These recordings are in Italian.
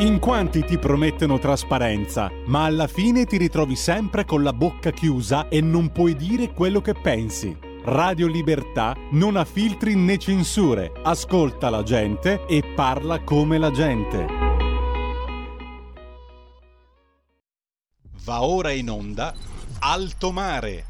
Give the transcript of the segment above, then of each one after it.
In quanti ti promettono trasparenza, ma alla fine ti ritrovi sempre con la bocca chiusa e non puoi dire quello che pensi. Radio Libertà non ha filtri né censure, ascolta la gente e parla come la gente. Va ora in onda Alto Mare.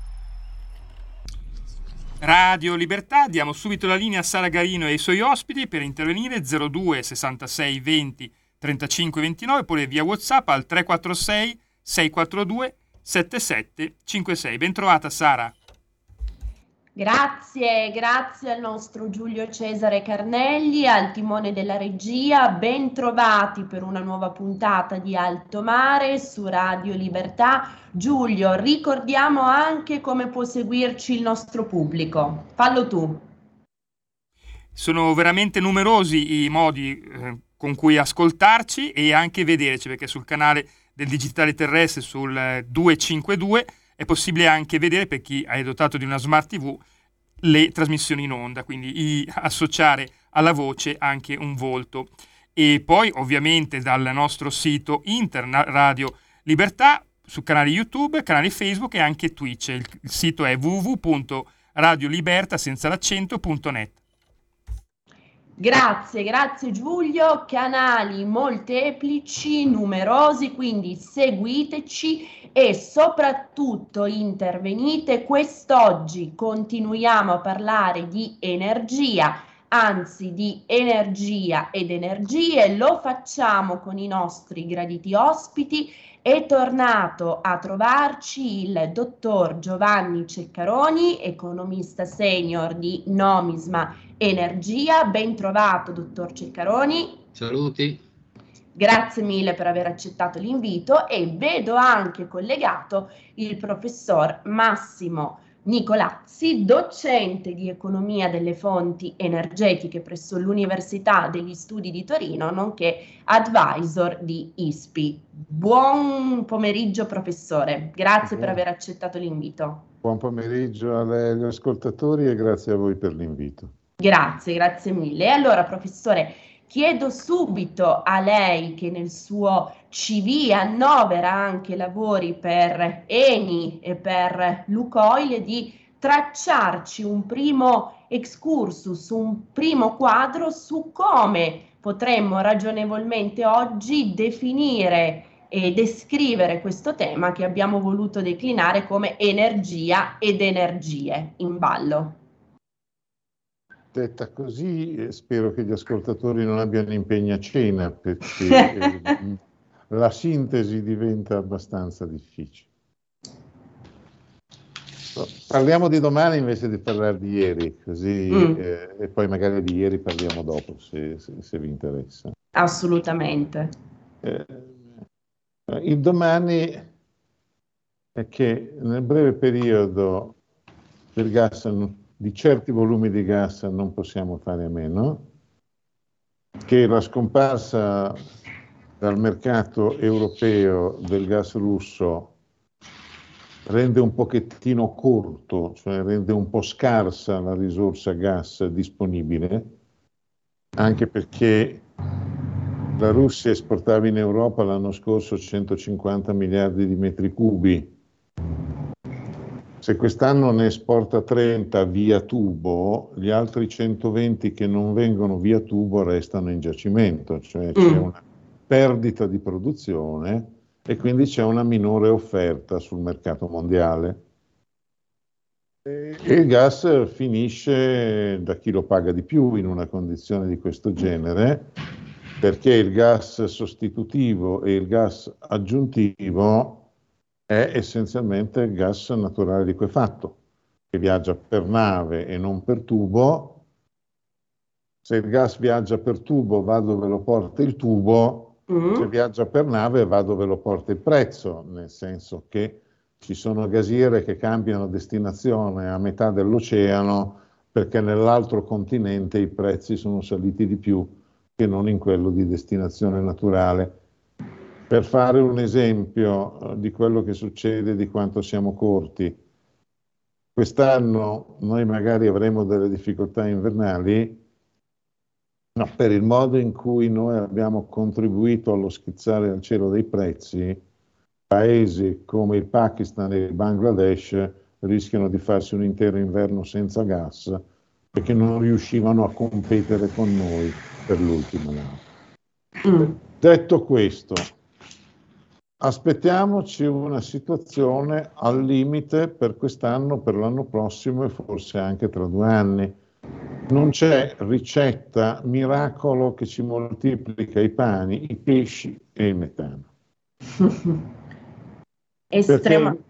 Radio Libertà, diamo subito la linea a Sara Garino e ai suoi ospiti per intervenire 02 66 20 35 29 oppure via WhatsApp al 346 642 7756. Bentrovata Sara. Grazie, grazie al nostro Giulio Cesare Carnelli, al timone della regia, ben trovati per una nuova puntata di Alto Mare su Radio Libertà. Giulio, ricordiamo anche come può seguirci il nostro pubblico. Fallo tu. Sono veramente numerosi i modi eh, con cui ascoltarci e anche vederci, perché sul canale del digitale terrestre sul 252 è possibile anche vedere per chi è dotato di una smart TV le trasmissioni in onda, quindi associare alla voce anche un volto. E poi ovviamente dal nostro sito internet Radio Libertà su canali YouTube, canali Facebook e anche Twitch. Il, sito è www.radioliberta. Grazie, grazie Giulio, canali molteplici, numerosi, quindi seguiteci e soprattutto intervenite. Quest'oggi continuiamo a parlare di energia, anzi di energia ed energie, lo facciamo con i nostri graditi ospiti. È tornato a trovarci il dottor Giovanni Ceccaroni, economista senior di Nomisma Energia. Ben trovato, dottor Ceccaroni. Saluti. Grazie mille per aver accettato l'invito e vedo anche collegato il professor Massimo Nicolazzi, docente di economia delle fonti energetiche presso l'Università degli Studi di Torino, nonché advisor di ISPI. Buon pomeriggio professore, grazie Buon. per aver accettato l'invito. Buon pomeriggio agli ascoltatori e grazie a voi per l'invito. Grazie, grazie mille. E allora, professore, chiedo subito a lei che nel suo CV annovera anche lavori per Eni e per Lucoil di tracciarci un primo excursus, un primo quadro su come potremmo ragionevolmente oggi definire e descrivere questo tema che abbiamo voluto declinare come energia ed energie in ballo. Detta così, spero che gli ascoltatori non abbiano impegni a cena perché eh, la sintesi diventa abbastanza difficile. Parliamo di domani invece di parlare di ieri, così mm. eh, e poi magari di ieri parliamo dopo se, se, se vi interessa. Assolutamente. Eh, il domani è che nel breve periodo del gas di certi volumi di gas non possiamo fare a meno, che la scomparsa dal mercato europeo del gas russo rende un pochettino corto, cioè rende un po' scarsa la risorsa gas disponibile, anche perché la Russia esportava in Europa l'anno scorso 150 miliardi di metri cubi, se quest'anno ne esporta 30 via tubo, gli altri 120 che non vengono via tubo restano in giacimento, cioè c'è mm. una perdita di produzione e quindi c'è una minore offerta sul mercato mondiale. E il gas finisce da chi lo paga di più in una condizione di questo genere, perché il gas sostitutivo e il gas aggiuntivo è essenzialmente gas naturale liquefatto, che viaggia per nave e non per tubo. Se il gas viaggia per tubo va dove lo porta il tubo, mm. se viaggia per nave va dove lo porta il prezzo, nel senso che ci sono gasiere che cambiano destinazione a metà dell'oceano perché nell'altro continente i prezzi sono saliti di più che non in quello di destinazione naturale. Per fare un esempio eh, di quello che succede, di quanto siamo corti, quest'anno noi magari avremo delle difficoltà invernali, No, per il modo in cui noi abbiamo contribuito allo schizzare al cielo dei prezzi, paesi come il Pakistan e il Bangladesh rischiano di farsi un intero inverno senza gas perché non riuscivano a competere con noi per l'ultima. Mm. Detto questo, aspettiamoci una situazione al limite per quest'anno, per l'anno prossimo e forse anche tra due anni. Non c'è ricetta miracolo che ci moltiplica i pani, i pesci e il metano. Estrema. Perché,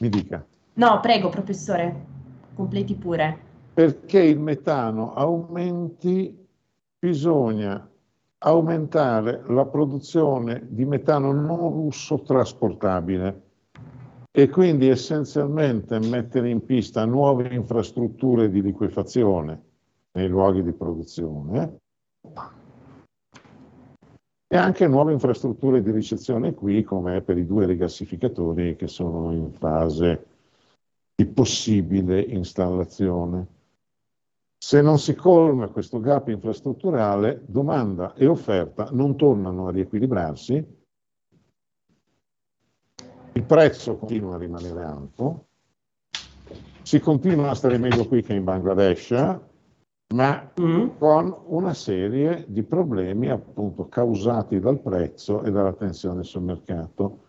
mi dica. No, prego, professore, completi pure. Perché il metano aumenti, bisogna aumentare la produzione di metano non russo trasportabile e quindi essenzialmente mettere in pista nuove infrastrutture di liquefazione nei luoghi di produzione e anche nuove infrastrutture di ricezione qui, come per i due rigassificatori che sono in fase di possibile installazione. Se non si colma questo gap infrastrutturale, domanda e offerta non tornano a riequilibrarsi, il prezzo continua a rimanere alto, si continua a stare meglio qui che in Bangladesh, ma mm. con una serie di problemi appunto causati dal prezzo e dalla tensione sul mercato.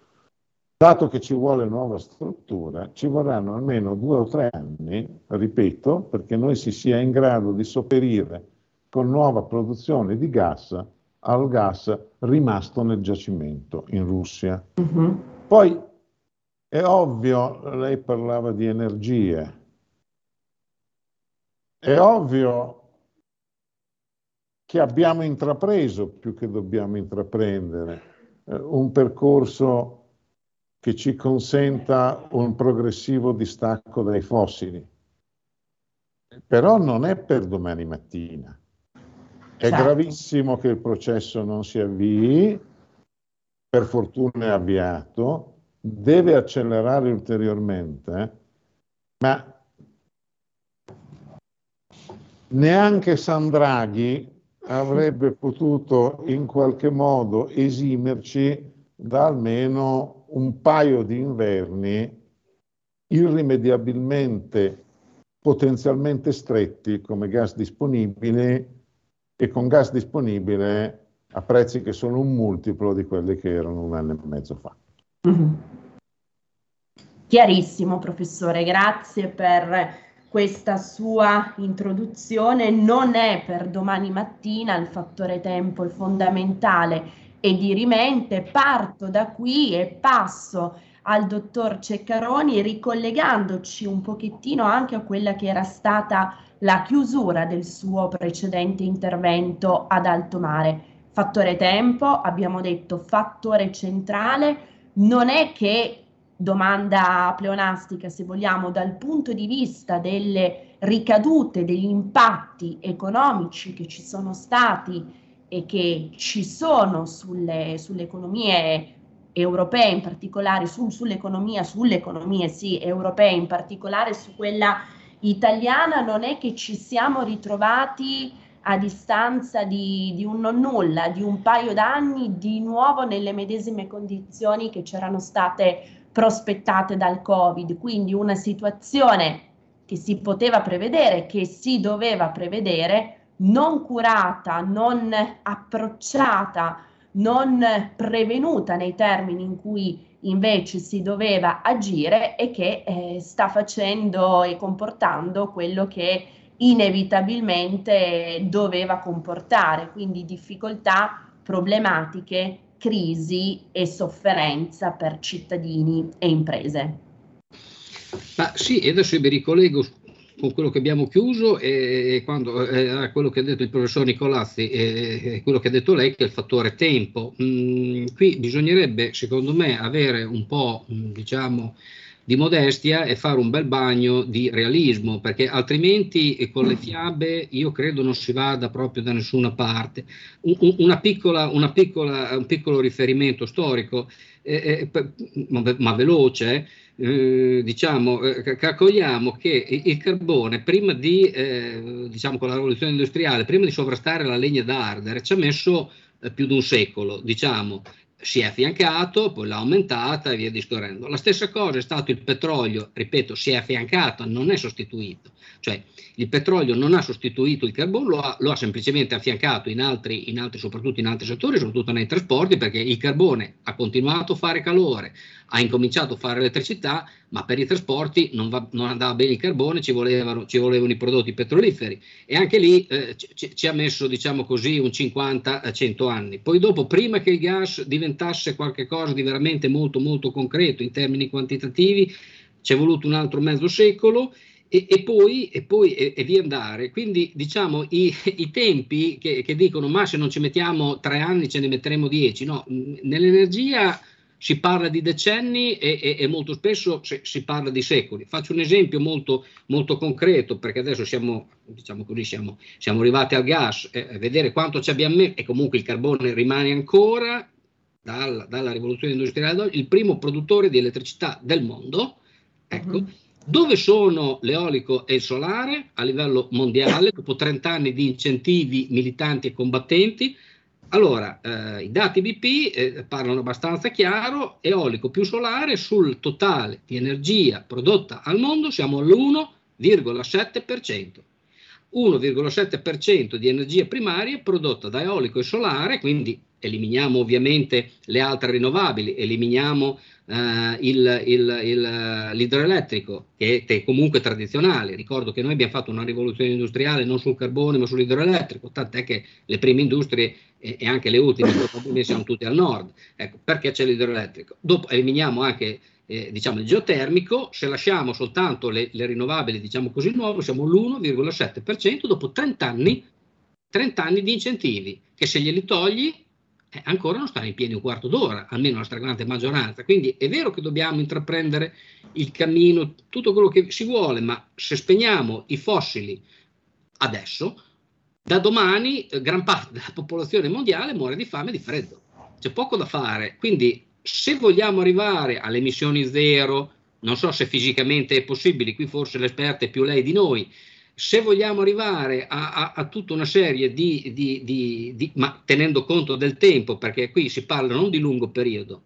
Dato che ci vuole nuova struttura, ci vorranno almeno due o tre anni, ripeto, perché noi si sia in grado di sopperire con nuova produzione di gas al gas rimasto nel giacimento in Russia. Uh-huh. Poi è ovvio, lei parlava di energie, è ovvio che abbiamo intrapreso, più che dobbiamo intraprendere, eh, un percorso che ci consenta un progressivo distacco dai fossili. Però non è per domani mattina. È esatto. gravissimo che il processo non si avvii, per fortuna è avviato, deve accelerare ulteriormente, ma neanche Sandraghi avrebbe potuto in qualche modo esimerci da almeno un paio di inverni irrimediabilmente potenzialmente stretti come gas disponibile e con gas disponibile a prezzi che sono un multiplo di quelli che erano un anno e mezzo fa. Mm-hmm. Chiarissimo, professore, grazie per questa sua introduzione. Non è per domani mattina, il fattore tempo è fondamentale e di rimente, parto da qui e passo al dottor Ceccaroni ricollegandoci un pochettino anche a quella che era stata la chiusura del suo precedente intervento ad alto mare. Fattore tempo, abbiamo detto fattore centrale, non è che domanda pleonastica, se vogliamo, dal punto di vista delle ricadute, degli impatti economici che ci sono stati e che ci sono sulle, sulle economie europee in particolare, su, sull'economia, sulle economie sì, europee in particolare, su quella italiana, non è che ci siamo ritrovati a distanza di, di un non nulla, di un paio d'anni, di nuovo nelle medesime condizioni che c'erano state prospettate dal Covid, quindi una situazione che si poteva prevedere, che si doveva prevedere, non curata, non approcciata, non prevenuta nei termini in cui invece si doveva agire e che eh, sta facendo e comportando quello che inevitabilmente doveva comportare, quindi difficoltà, problematiche, crisi e sofferenza per cittadini e imprese. Ma sì, adesso mi ricollego con quello che abbiamo chiuso e, quando, eh, quello che ha detto il professor Nicolazzi e, quello che ha detto lei che è il fattore tempo. Mm, qui bisognerebbe secondo me avere un po' mm, diciamo di modestia e fare un bel bagno di realismo, perché altrimenti con le fiabe io credo non si vada proprio da nessuna parte. Un, una piccola, una piccola, un piccolo riferimento storico, eh, eh, ma, ma, veloce, eh, diciamo, eh, calcoliamo che il carbone, prima di, eh, diciamo, con la rivoluzione industriale, prima di sovrastare la legna da ardere, ci ha messo eh, più di un secolo, diciamo, si è affiancato, poi l'ha aumentata e via discorrendo. La stessa cosa è stato il petrolio, ripeto, si è affiancato, non è sostituito, cioè il petrolio non ha sostituito il carbone, lo ha, lo ha semplicemente affiancato in altri, in altri, soprattutto in altri settori, soprattutto nei trasporti, perché il carbone ha continuato a fare calore, ha incominciato a fare elettricità, ma per i trasporti non, va, non andava bene il carbone, ci volevano, ci volevano, i prodotti petroliferi e anche lì eh, ci, ci, ha messo, diciamo così, un 50-100 anni. Poi dopo, prima che il gas diventasse qualcosa di veramente molto molto concreto in termini quantitativi, ci è voluto un altro mezzo secolo e, e, poi, e, poi e, e, via andare. Quindi diciamo i, i tempi che, che, dicono ma se non ci mettiamo tre anni ce ne metteremo dieci, no, nell'energia si parla di decenni e, e, e molto spesso si, si, parla di secoli. Faccio un esempio molto, molto concreto perché adesso siamo, diciamo così, siamo, siamo arrivati al gas, eh, vedere quanto ci abbiamo messo e comunque il carbone rimane ancora dalla, dalla rivoluzione industriale il primo produttore di elettricità del mondo. Ecco, uh-huh. Dove sono l'eolico e il solare a livello mondiale dopo 30 anni di incentivi militanti e combattenti? Allora, eh, i dati BP eh, parlano abbastanza chiaro, eolico più solare sul totale di energia prodotta al mondo siamo all'1,7%. 1,7% di energia primaria prodotta da eolico e solare, quindi eliminiamo ovviamente le altre rinnovabili, eliminiamo eh, il, il, il, l'idroelettrico, che è comunque tradizionale. Ricordo che noi abbiamo fatto una rivoluzione industriale non sul carbone ma sull'idroelettrico, tant'è che le prime industrie e, e anche le ultime probabilmente siamo tutte al nord. Ecco, perché c'è l'idroelettrico? Dopo eliminiamo anche eh, diciamo il geotermico, se lasciamo soltanto le, le rinnovabili, diciamo così, nuovo, siamo l'1,7% dopo 30 anni, 30 anni di incentivi, che se glieli togli eh, ancora non stanno in piedi un quarto d'ora, almeno la stragrande maggioranza. Quindi è vero che dobbiamo intraprendere il cammino, tutto quello che si vuole, ma se spegniamo i fossili adesso, da domani eh, gran parte della popolazione mondiale muore di fame e di freddo. C'è poco da fare. Quindi se vogliamo arrivare alle emissioni zero, non so se fisicamente è possibile, qui forse l'esperta è più lei di noi, se vogliamo arrivare a, a, a tutta una serie di, di, di, di, ma tenendo conto del tempo, perché qui si parla non di lungo periodo,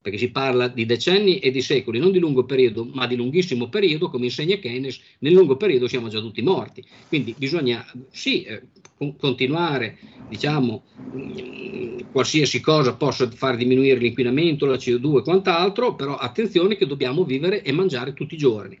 perché si parla di decenni e di secoli, non di lungo periodo, ma di lunghissimo periodo, come insegna Keynes, nel lungo periodo siamo già tutti morti. Quindi bisogna sì eh, continuare, diciamo, mm, qualsiasi cosa possa far diminuire l'inquinamento, la CO2 e quant'altro, però attenzione che dobbiamo vivere e mangiare tutti i giorni.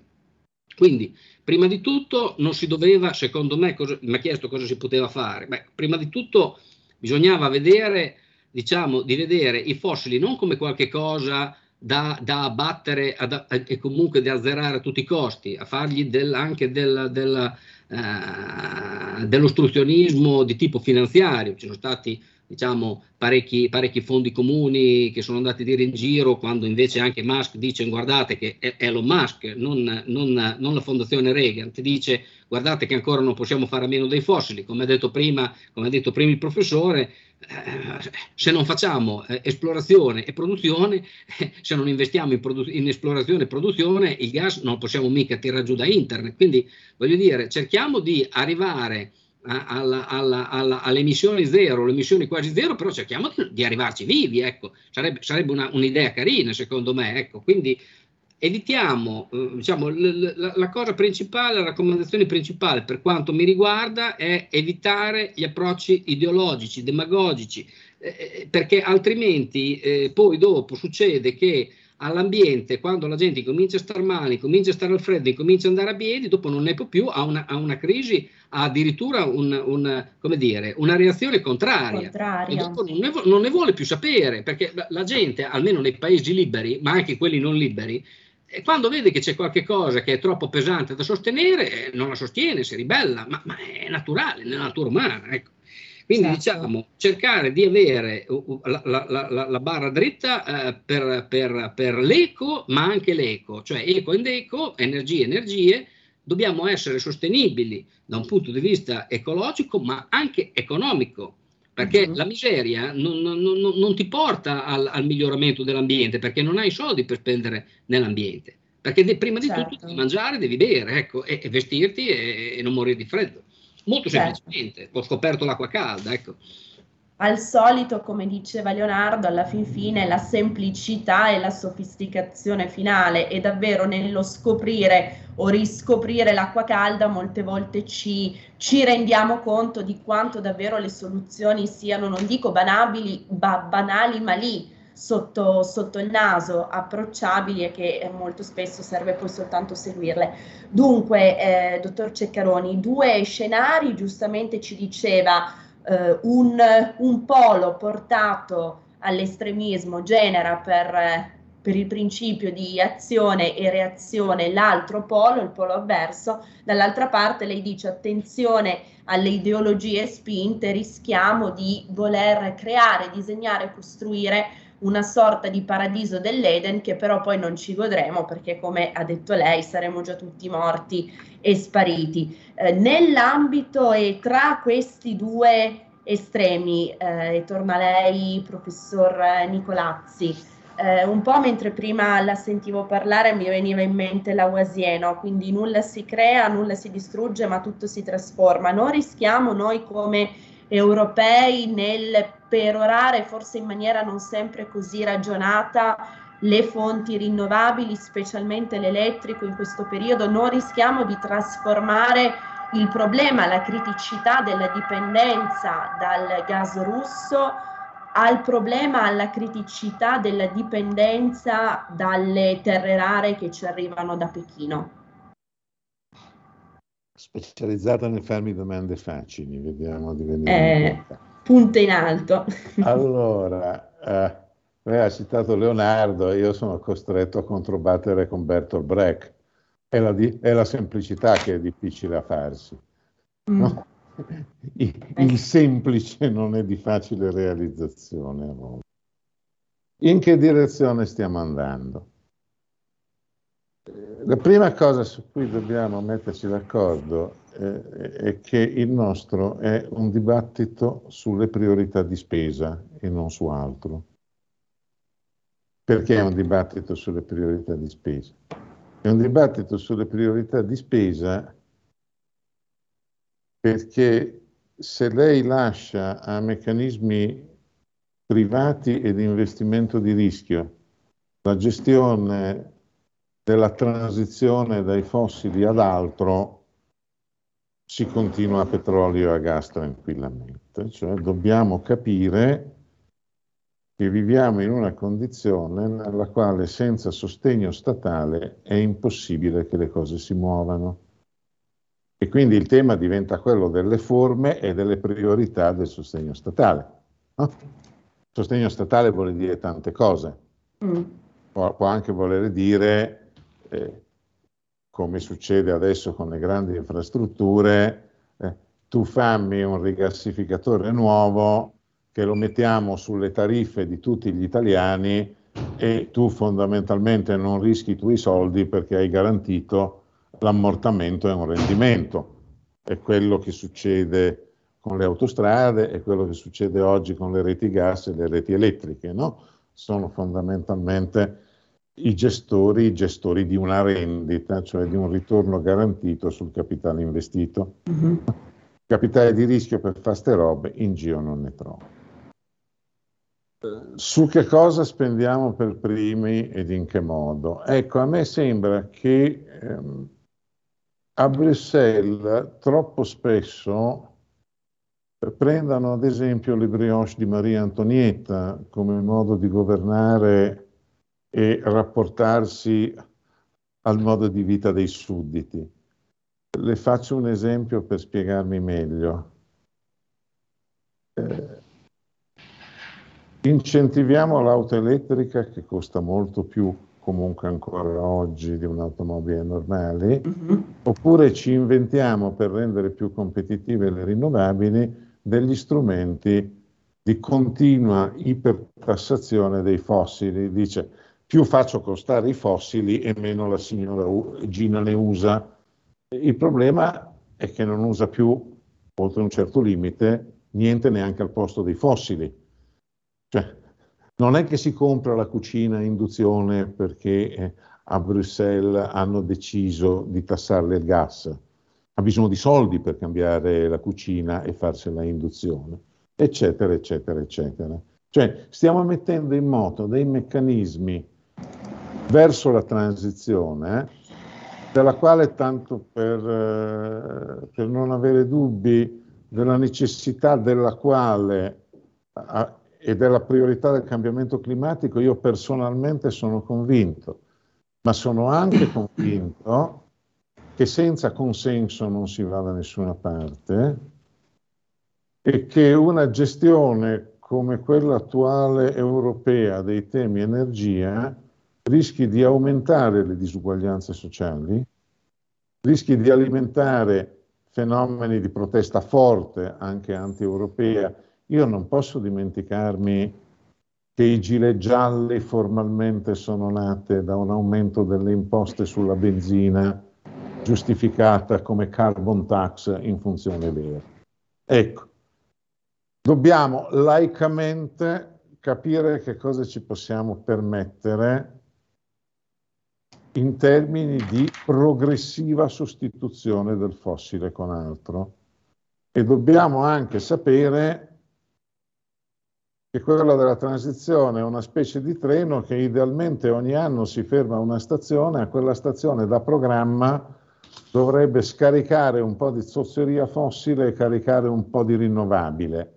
Quindi Prima di tutto non si doveva, secondo me, cosa, mi ha chiesto cosa si poteva fare. Beh, prima di tutto bisognava vedere, diciamo, di vedere i fossili non come qualche cosa da, da abbattere ad, e comunque da azzerare a tutti i costi, a fargli del, anche del, del, uh, dell'ostruzionismo di tipo finanziario. Ci sono stati diciamo, parecchi, parecchi, fondi comuni che sono andati a dire in giro, quando invece anche Musk dice guardate che è Elon Musk, non, non, non la fondazione Reagan, ti dice guardate che ancora non possiamo fare a meno dei fossili, come ha detto prima, ha detto prima il professore, eh, se non facciamo eh, esplorazione e produzione, eh, se non investiamo in, produ- in, esplorazione e produzione, il gas non possiamo mica tirare giù da internet. Quindi voglio dire, cerchiamo di arrivare alla, alla, alla, alle emissioni zero, le emissioni quasi zero, però cerchiamo di, di arrivarci vivi, ecco. sarebbe, sarebbe una, un'idea carina secondo me, ecco. quindi evitiamo, eh, diciamo, l- l- la cosa principale, la raccomandazione principale per quanto mi riguarda è evitare gli approcci ideologici, demagogici, eh, eh perché altrimenti eh, poi dopo succede che all'ambiente, quando la gente comincia a star male, comincia a stare al freddo, comincia ad andare a piedi, dopo non ne può più, ha una, ha una crisi, ha addirittura un, un, dire, una reazione contraria. contraria. E dopo non ne, non ne, vuole più sapere, perché la, la, gente, almeno nei paesi liberi, ma anche quelli non liberi, quando vede che c'è qualche cosa che è troppo pesante da sostenere, non la sostiene, si ribella, ma, ma è naturale, nella natura umana. Ecco. Quindi certo. diciamo cercare di avere la, la, la, la barra dritta eh, per, per, per, l'eco, ma anche l'eco, cioè eco ed eco, energie, energie, dobbiamo essere sostenibili da un punto di vista ecologico, ma anche economico perché uh-huh. la miseria non, non, non, non ti porta al, al, miglioramento dell'ambiente, perché non hai soldi per spendere nell'ambiente, perché de, prima certo. di tutto certo. devi mangiare, devi bere, ecco, e, e vestirti e, e, non morire di freddo. Molto certo. semplicemente, ho scoperto l'acqua calda, ecco al solito, come diceva Leonardo, alla fin fine la semplicità e la sofisticazione finale e davvero nello scoprire o riscoprire l'acqua calda molte volte ci, ci rendiamo conto di quanto davvero le soluzioni siano, non dico banabili, ba- banali, ma lì sotto, sotto, il naso, approcciabili e che molto spesso serve poi soltanto seguirle. Dunque, eh, dottor Ceccaroni, due scenari, giustamente ci diceva eh, un, un, polo portato all'estremismo genera per, per il principio di azione e reazione l'altro polo, il polo avverso, dall'altra parte lei dice attenzione alle ideologie spinte, rischiamo di voler creare, disegnare, costruire una sorta di paradiso dell'Eden che però poi non ci godremo perché come ha detto lei saremo già tutti morti e spariti. Eh, nell'ambito e tra questi due estremi, eh, e torna lei professor Nicolazzi, eh, un po' mentre prima la sentivo parlare mi veniva in mente la Wasieno, quindi nulla si crea, nulla si distrugge ma tutto si trasforma. Non rischiamo noi come europei nel perorare, forse in maniera non sempre così ragionata, le fonti rinnovabili, specialmente l'elettrico in questo periodo, non rischiamo di trasformare il problema, la criticità della dipendenza dal gas russo al problema, alla criticità della dipendenza dalle terre rare che ci arrivano da Pechino specializzata nel farmi domande facili, vediamo di venire. Eh, punte in alto. allora, eh, lei ha citato Leonardo, io sono costretto a controbattere con Bertolt Brecht. È la, di, è la semplicità che è difficile a farsi. Mm. No? Il, il, semplice non è di facile realizzazione. In che direzione stiamo andando? La prima cosa su cui dobbiamo metterci d'accordo eh, è che il nostro è un dibattito sulle priorità di spesa e non su altro. Perché è un dibattito sulle priorità di spesa? È un dibattito sulle priorità di spesa perché se lei lascia a meccanismi privati e di investimento di rischio la gestione della transizione dai fossili ad altro si continua a petrolio e a gas tranquillamente, cioè dobbiamo capire che viviamo in una condizione nella quale senza sostegno statale è impossibile che le cose si muovano. E quindi il tema diventa quello delle forme e delle priorità del sostegno statale. No? Sostegno statale vuol dire tante cose. Mm. Può, può anche voler dire come succede adesso con le grandi infrastrutture, eh, tu fammi un rigassificatore nuovo che lo mettiamo sulle tariffe di tutti gli italiani e tu fondamentalmente non rischi i tuoi soldi perché hai garantito l'ammortamento e un rendimento. È quello che succede con le autostrade, è quello che succede oggi con le reti gas e le reti elettriche, no? Sono fondamentalmente i gestori, i gestori di una rendita, cioè di un ritorno garantito sul capitale investito. Mm-hmm. Capitale di rischio per fare ste robe in giro non ne trovo. Su che cosa spendiamo per primi ed in che modo? Ecco, a me sembra che ehm, a Bruxelles troppo spesso prendano ad esempio le brioche di Maria Antonietta come modo di governare e rapportarsi al modo di vita dei sudditi. Le faccio un esempio per spiegarmi meglio. Eh, incentiviamo l'auto elettrica che costa molto più comunque ancora oggi di un'automobile normale, mm-hmm. oppure ci inventiamo per rendere più competitive le rinnovabili degli strumenti di continua ipertassazione dei fossili. Dice più faccio costare i fossili e meno la signora Gina ne usa. Il problema è che non usa più, oltre un certo limite, niente neanche al posto dei fossili. Cioè, non è che si compra la cucina a induzione perché eh, a Bruxelles hanno deciso di tassarle il gas. Ha bisogno di soldi per cambiare la cucina e farsela a induzione, eccetera, eccetera, eccetera. Cioè, stiamo mettendo in moto dei meccanismi verso la transizione, della quale, tanto per, eh, per, non avere dubbi della necessità della quale a, e della priorità del cambiamento climatico, io personalmente sono convinto, ma sono anche convinto che senza consenso non si va da nessuna parte e che una gestione come quella attuale europea dei temi energia rischi di aumentare le disuguaglianze sociali, rischi di alimentare fenomeni di protesta forte, anche anti-europea. Io non posso dimenticarmi che i gilet gialli formalmente sono nate da un aumento delle imposte sulla benzina giustificata come carbon tax in funzione vera. Ecco, dobbiamo laicamente capire che cosa ci possiamo permettere in termini di progressiva sostituzione del fossile con altro e dobbiamo anche sapere che quella della transizione è una specie di treno che idealmente ogni anno si ferma a una stazione, a quella stazione da programma dovrebbe scaricare un po' di zozzeria fossile e caricare un po' di rinnovabile.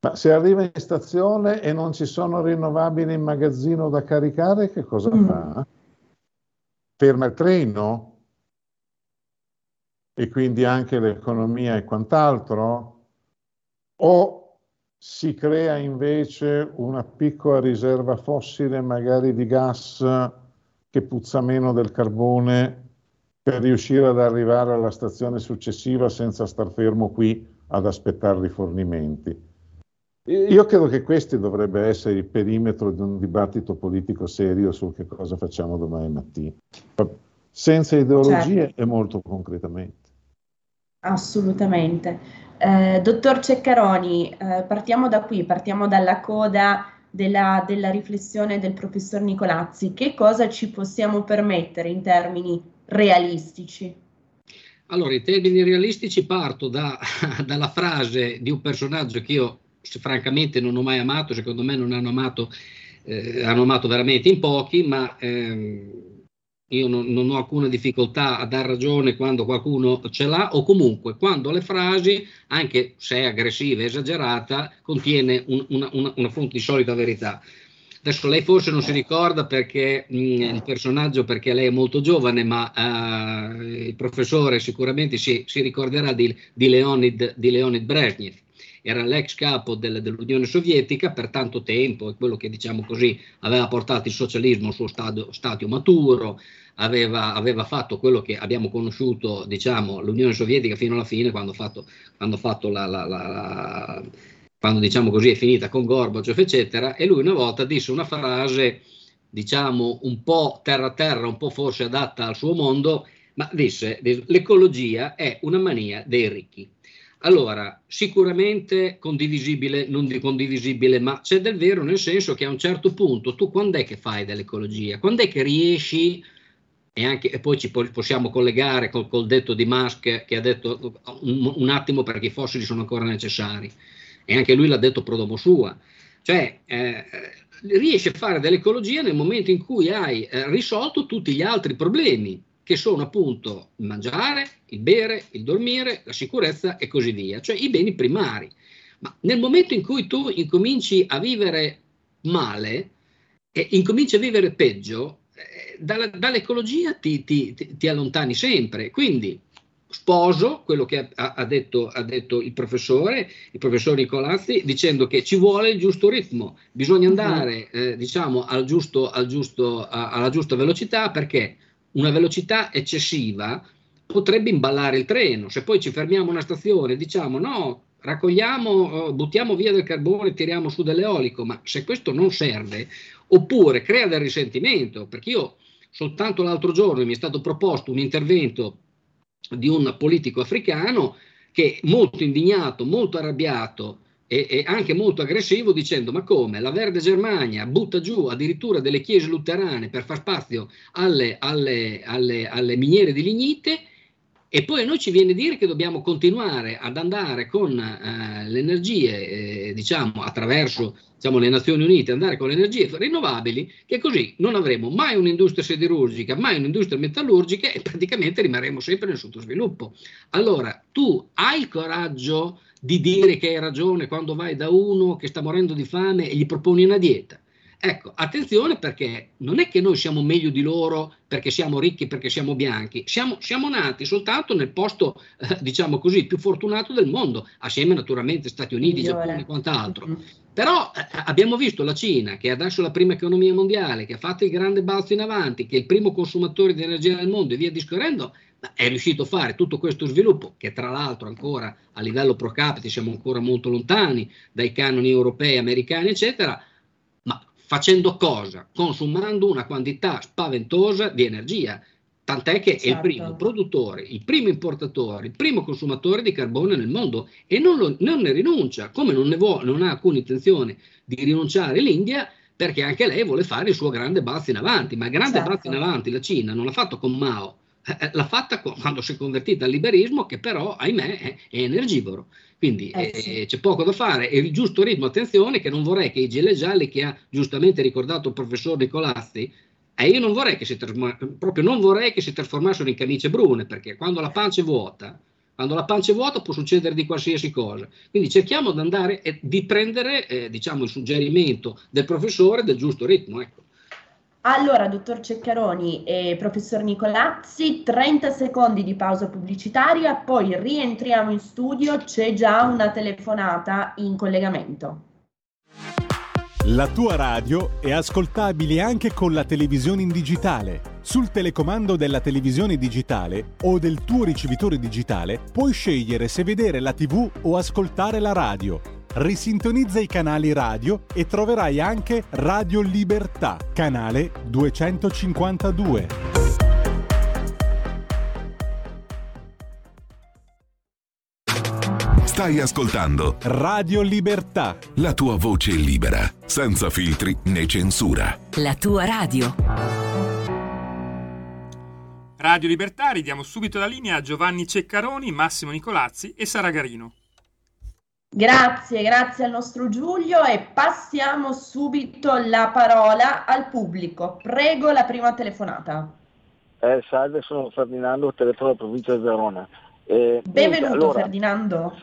Ma se arriva in stazione e non ci sono rinnovabili in magazzino da caricare, che cosa mm. fa? Ferma il treno e quindi anche l'economia e quant'altro, o si crea invece una piccola riserva fossile, magari di gas che puzza meno del carbone, per riuscire ad arrivare alla stazione successiva senza star fermo qui ad aspettare rifornimenti. Io credo che questo dovrebbe essere il perimetro di un dibattito politico serio su che cosa facciamo domani mattina, senza ideologie certo. e molto concretamente. Assolutamente. Eh, dottor Ceccaroni, eh, partiamo da qui, partiamo dalla coda della, della, riflessione del professor Nicolazzi. Che cosa ci possiamo permettere in termini realistici? Allora, in termini realistici parto da, dalla frase di un personaggio che io francamente non ho mai amato, secondo me non hanno amato, eh, hanno amato veramente in pochi, ma ehm, io non, non, ho alcuna difficoltà a dar ragione quando qualcuno ce l'ha o comunque quando le frasi, anche se è aggressiva e esagerata, contiene un, una, una, una, fonte di solida verità. Adesso lei forse non si ricorda perché mh, il personaggio, perché lei è molto giovane, ma uh, il professore sicuramente si, si ricorderà di, di, Leonid, di Leonid Brezhnev era l'ex capo del, dell'Unione Sovietica per tanto tempo, è quello che diciamo così aveva portato il socialismo al suo stadio, stadio maturo, aveva, aveva, fatto quello che abbiamo conosciuto, diciamo, l'Unione Sovietica fino alla fine, quando, fatto, quando, fatto la, la, la, quando diciamo così è finita con Gorbaciov, eccetera, e lui una volta disse una frase, diciamo, un po' terra terra, un po' forse adatta al suo mondo, ma disse l'ecologia è una mania dei ricchi. Allora, sicuramente condivisibile, non di condivisibile, ma c'è del vero nel senso che a un certo punto tu quando è che fai dell'ecologia? Quando è che riesci, e, anche, e poi ci possiamo collegare col, col, detto di Musk che ha detto un, un, attimo perché i fossili sono ancora necessari, e anche lui l'ha detto pro domo sua, cioè eh, riesci a fare dell'ecologia nel momento in cui hai eh, risolto tutti gli altri problemi che sono appunto il mangiare, il bere, il dormire, la sicurezza e così via, cioè i beni primari. Ma nel momento in cui tu incominci a vivere male e incominci a vivere peggio, eh, dalla, dall'ecologia ti, ti, ti, allontani sempre. Quindi sposo quello che ha, ha, detto, ha, detto, il professore, il professor Nicolazzi, dicendo che ci vuole il giusto ritmo, bisogna andare eh, diciamo, al giusto, al giusto, a, alla giusta velocità perché una velocità eccessiva potrebbe imballare il treno. Se poi ci fermiamo a una stazione diciamo no, raccogliamo, buttiamo via del carbone, tiriamo su dell'eolico, ma se questo non serve, oppure crea del risentimento, perché io soltanto l'altro giorno mi è stato proposto un intervento di un politico africano che molto indignato, molto arrabbiato e, e, anche molto aggressivo dicendo ma come la Verde Germania butta giù addirittura delle chiese luterane per far spazio alle, alle, alle, alle miniere di lignite e poi a noi ci viene a dire che dobbiamo continuare ad andare con eh, le energie, eh, diciamo, attraverso diciamo, le Nazioni Unite, andare con le energie rinnovabili, che così non avremo mai un'industria siderurgica, mai un'industria metallurgica e praticamente rimarremo sempre nel sottosviluppo. Allora, tu hai il coraggio di dire che hai ragione quando vai da uno che sta morendo di fame e gli proponi una dieta? Ecco, attenzione perché non è che noi siamo meglio di loro perché siamo ricchi, perché siamo bianchi, siamo, siamo nati soltanto nel posto, eh, diciamo così, più fortunato del mondo, assieme naturalmente Stati Uniti, Migliore. Giappone e quant'altro. Mm-hmm. Però eh, abbiamo visto la Cina, che è adesso la prima economia mondiale, che ha fatto il grande balzo in avanti, che è il primo consumatore di energia nel mondo e via discorrendo, è riuscito a fare tutto questo sviluppo, che tra l'altro ancora a livello pro capite siamo ancora molto lontani dai canoni europei, americani, eccetera, facendo cosa? Consumando una quantità spaventosa di energia, tant'è che certo. è il primo certo. produttore, il primo importatore, il primo consumatore di carbone nel mondo e non, lo, non ne rinuncia, come non, ne vuole, non ha alcuna intenzione di rinunciare l'India perché anche lei vuole fare il suo grande balzo in avanti, ma il grande certo. balzo in avanti la Cina non l'ha fatto con Mao, eh, eh l'ha fatta quando si è convertita al liberismo che però, ahimè, è, è energivoro. Quindi eh, sì. eh, c'è poco da fare e il giusto ritmo, attenzione che non vorrei che i gilet gialli che ha giustamente ricordato il professor Nicolazzi, eh, io non vorrei che si proprio non vorrei che si trasformassero in camicie brune, perché quando la pancia è vuota, quando la pancia è vuota può succedere di qualsiasi cosa. Quindi cerchiamo di andare e di prendere eh, diciamo, il suggerimento del professore del giusto ritmo. Ecco. Allora, dottor Ceccaroni e professor Nicolazzi, 30 secondi di pausa pubblicitaria, poi rientriamo in studio, c'è già una telefonata in collegamento. La tua radio è ascoltabile anche con la televisione in digitale. Sul telecomando della televisione digitale o del tuo ricevitore digitale puoi scegliere se vedere la TV o ascoltare la radio risintonizza i canali radio e troverai anche Radio Libertà, canale 252. Stai ascoltando Radio Libertà. La tua voce libera, senza filtri né censura. La tua radio. Radio Libertà, ridiamo subito la linea a Giovanni Ceccaroni, Massimo Nicolazzi e Sara Garino. Grazie, grazie al nostro Giulio e passiamo subito la parola al pubblico. Prego la prima telefonata. Eh, salve, sono Ferdinando, telefono della provincia di Verona. Eh, Benvenuto allora, Ferdinando.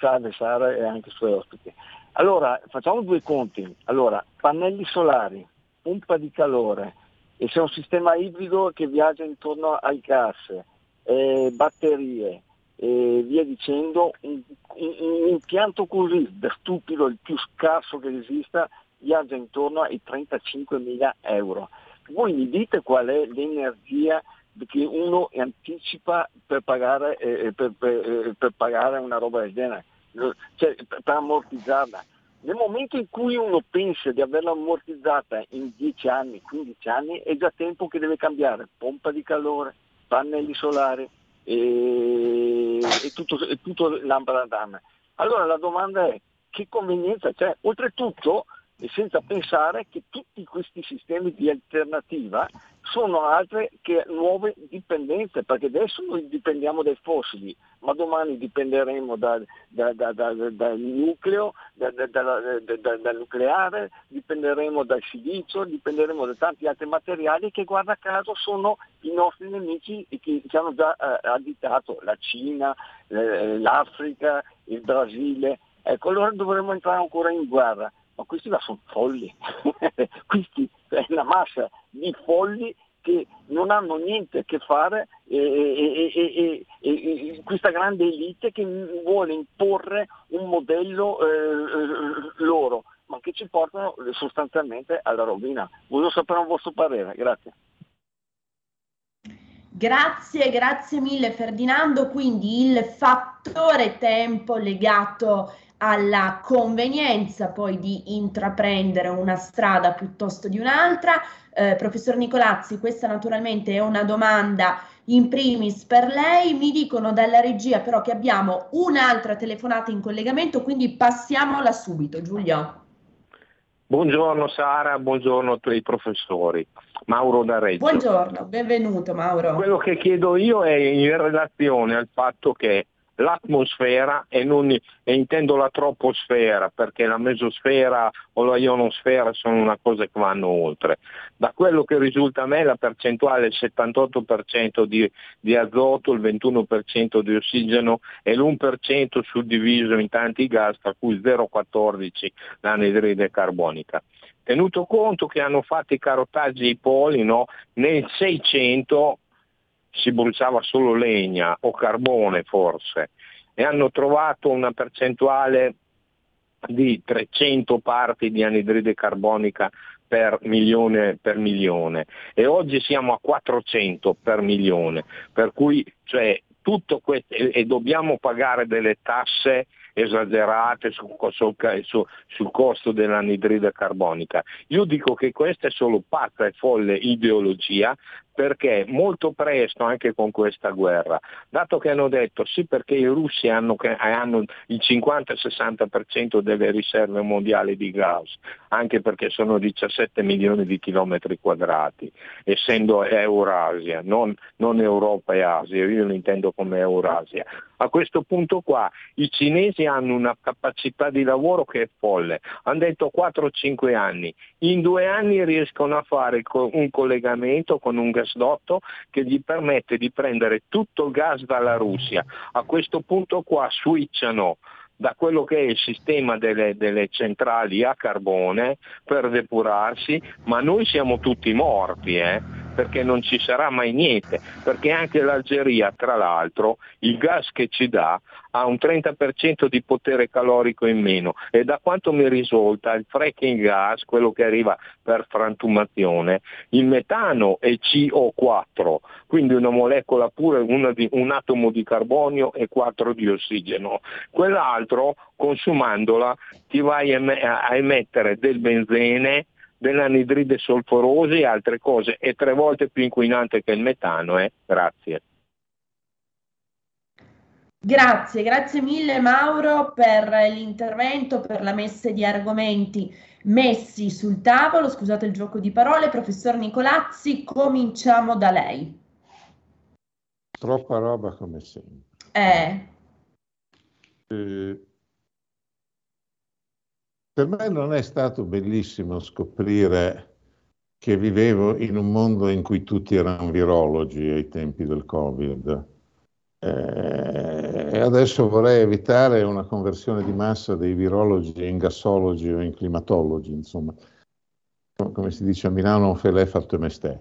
Salve Sara e anche i suoi ospiti. Allora, facciamo due conti. Allora, pannelli solari, pompa di calore, e c'è un sistema ibrido che viaggia intorno ai gas, eh, batterie, e via dicendo, un, un, impianto così da stupido, il più scarso che esista, viaggia intorno ai 35.000 euro. Voi mi dite qual è l'energia che uno anticipa per pagare, eh, per, per, eh, per pagare, una roba del genere, cioè, per ammortizzarla. Nel momento in cui uno pensa di averla ammortizzata in 10 anni, 15 anni, è già tempo che deve cambiare pompa di calore, pannelli solari, e, e tutto, e tutto l'ambradam. Allora la domanda è che convenienza c'è? Oltretutto senza pensare che tutti questi sistemi di alternativa sono altre che nuove dipendenze, perché adesso noi dipendiamo dai fossili, ma domani dipenderemo da, da, da, dal nucleo, dal nucleare, dipenderemo dal silicio, dipenderemo da tanti altri materiali che guarda caso sono i nostri nemici che ci hanno già eh, additato, la Cina, eh, l'Africa, il Brasile. Ecco, allora dovremmo entrare ancora in guerra ma questi là sono folli, questi è una massa di folli che non hanno niente a che fare e, e, e, e questa grande elite che vuole imporre un modello eh, loro, ma che ci portano sostanzialmente alla rovina. Voglio sapere un vostro parere, grazie. Grazie, grazie mille Ferdinando. Quindi il fattore tempo legato alla convenienza poi di intraprendere una strada piuttosto di un'altra. Eh, professor Nicolazzi, questa naturalmente è una domanda in primis per lei. Mi dicono dalla regia però che abbiamo un'altra telefonata in collegamento, quindi passiamola subito. Giulio. Buongiorno Sara, buongiorno a tutti i professori. Mauro da Reggio. Buongiorno, benvenuto Mauro. Quello che chiedo io è in relazione al fatto che l'atmosfera e, non, e intendo la troposfera perché la mesosfera o la ionosfera sono una cosa che vanno oltre. Da quello che risulta a me la percentuale è il 78% di, di azoto, il 21% di ossigeno e l'1% suddiviso in tanti gas, tra cui 0,14 l'anidride carbonica tenuto conto che hanno fatto i carotaggi ai poli no? nel 600 si bruciava solo legna o carbone forse e hanno trovato una percentuale di 300 parti di anidride carbonica per milione, per milione. E oggi siamo a 400 per milione, per cui cioè, tutto questo e, e dobbiamo pagare delle tasse esagerate sul, sul, sul, sul costo dell'anidride carbonica. Io dico che questa è solo pazza e folle ideologia perché molto presto anche con questa guerra, dato che hanno detto sì perché i russi hanno, hanno il 50-60% delle riserve mondiali di gas, anche perché sono 17 milioni di chilometri quadrati, essendo Eurasia, non, non Europa e Asia, io lo intendo come Eurasia. A questo punto qua i cinesi hanno una capacità di lavoro che è folle, hanno detto 4-5 anni, in due anni riescono a fare un collegamento con un gas gasdotto che gli permette di prendere tutto il gas dalla Russia. A questo punto qua switchano da quello che è il sistema delle, delle, centrali a carbone per depurarsi, ma noi siamo tutti morti. Eh? Perché non ci sarà mai niente, perché anche l'Algeria, tra l'altro, il gas che ci dà ha un 30% di potere calorico in meno e da quanto mi risulta il fracking gas, quello che arriva per frantumazione, il metano è CO4, quindi una molecola pura, di, un atomo di carbonio e 4 di ossigeno. Quell'altro, consumandola, ti vai a emettere del benzene dell'anidride solforosa e altre cose, è tre volte più inquinante che il metano. Eh? Grazie. Grazie, grazie mille Mauro per l'intervento, per la messa di argomenti messi sul tavolo. Scusate il gioco di parole. Professor Nicolazzi, cominciamo da lei. Troppa roba come sempre. Eh. Eh, per me non è stato bellissimo scoprire che vivevo in un mondo in cui tutti erano virologi ai tempi del Covid. Eh, adesso vorrei evitare una conversione di massa dei virologi in gassologi o in climatologi, insomma, come si dice a Milano, felè fatto mestè.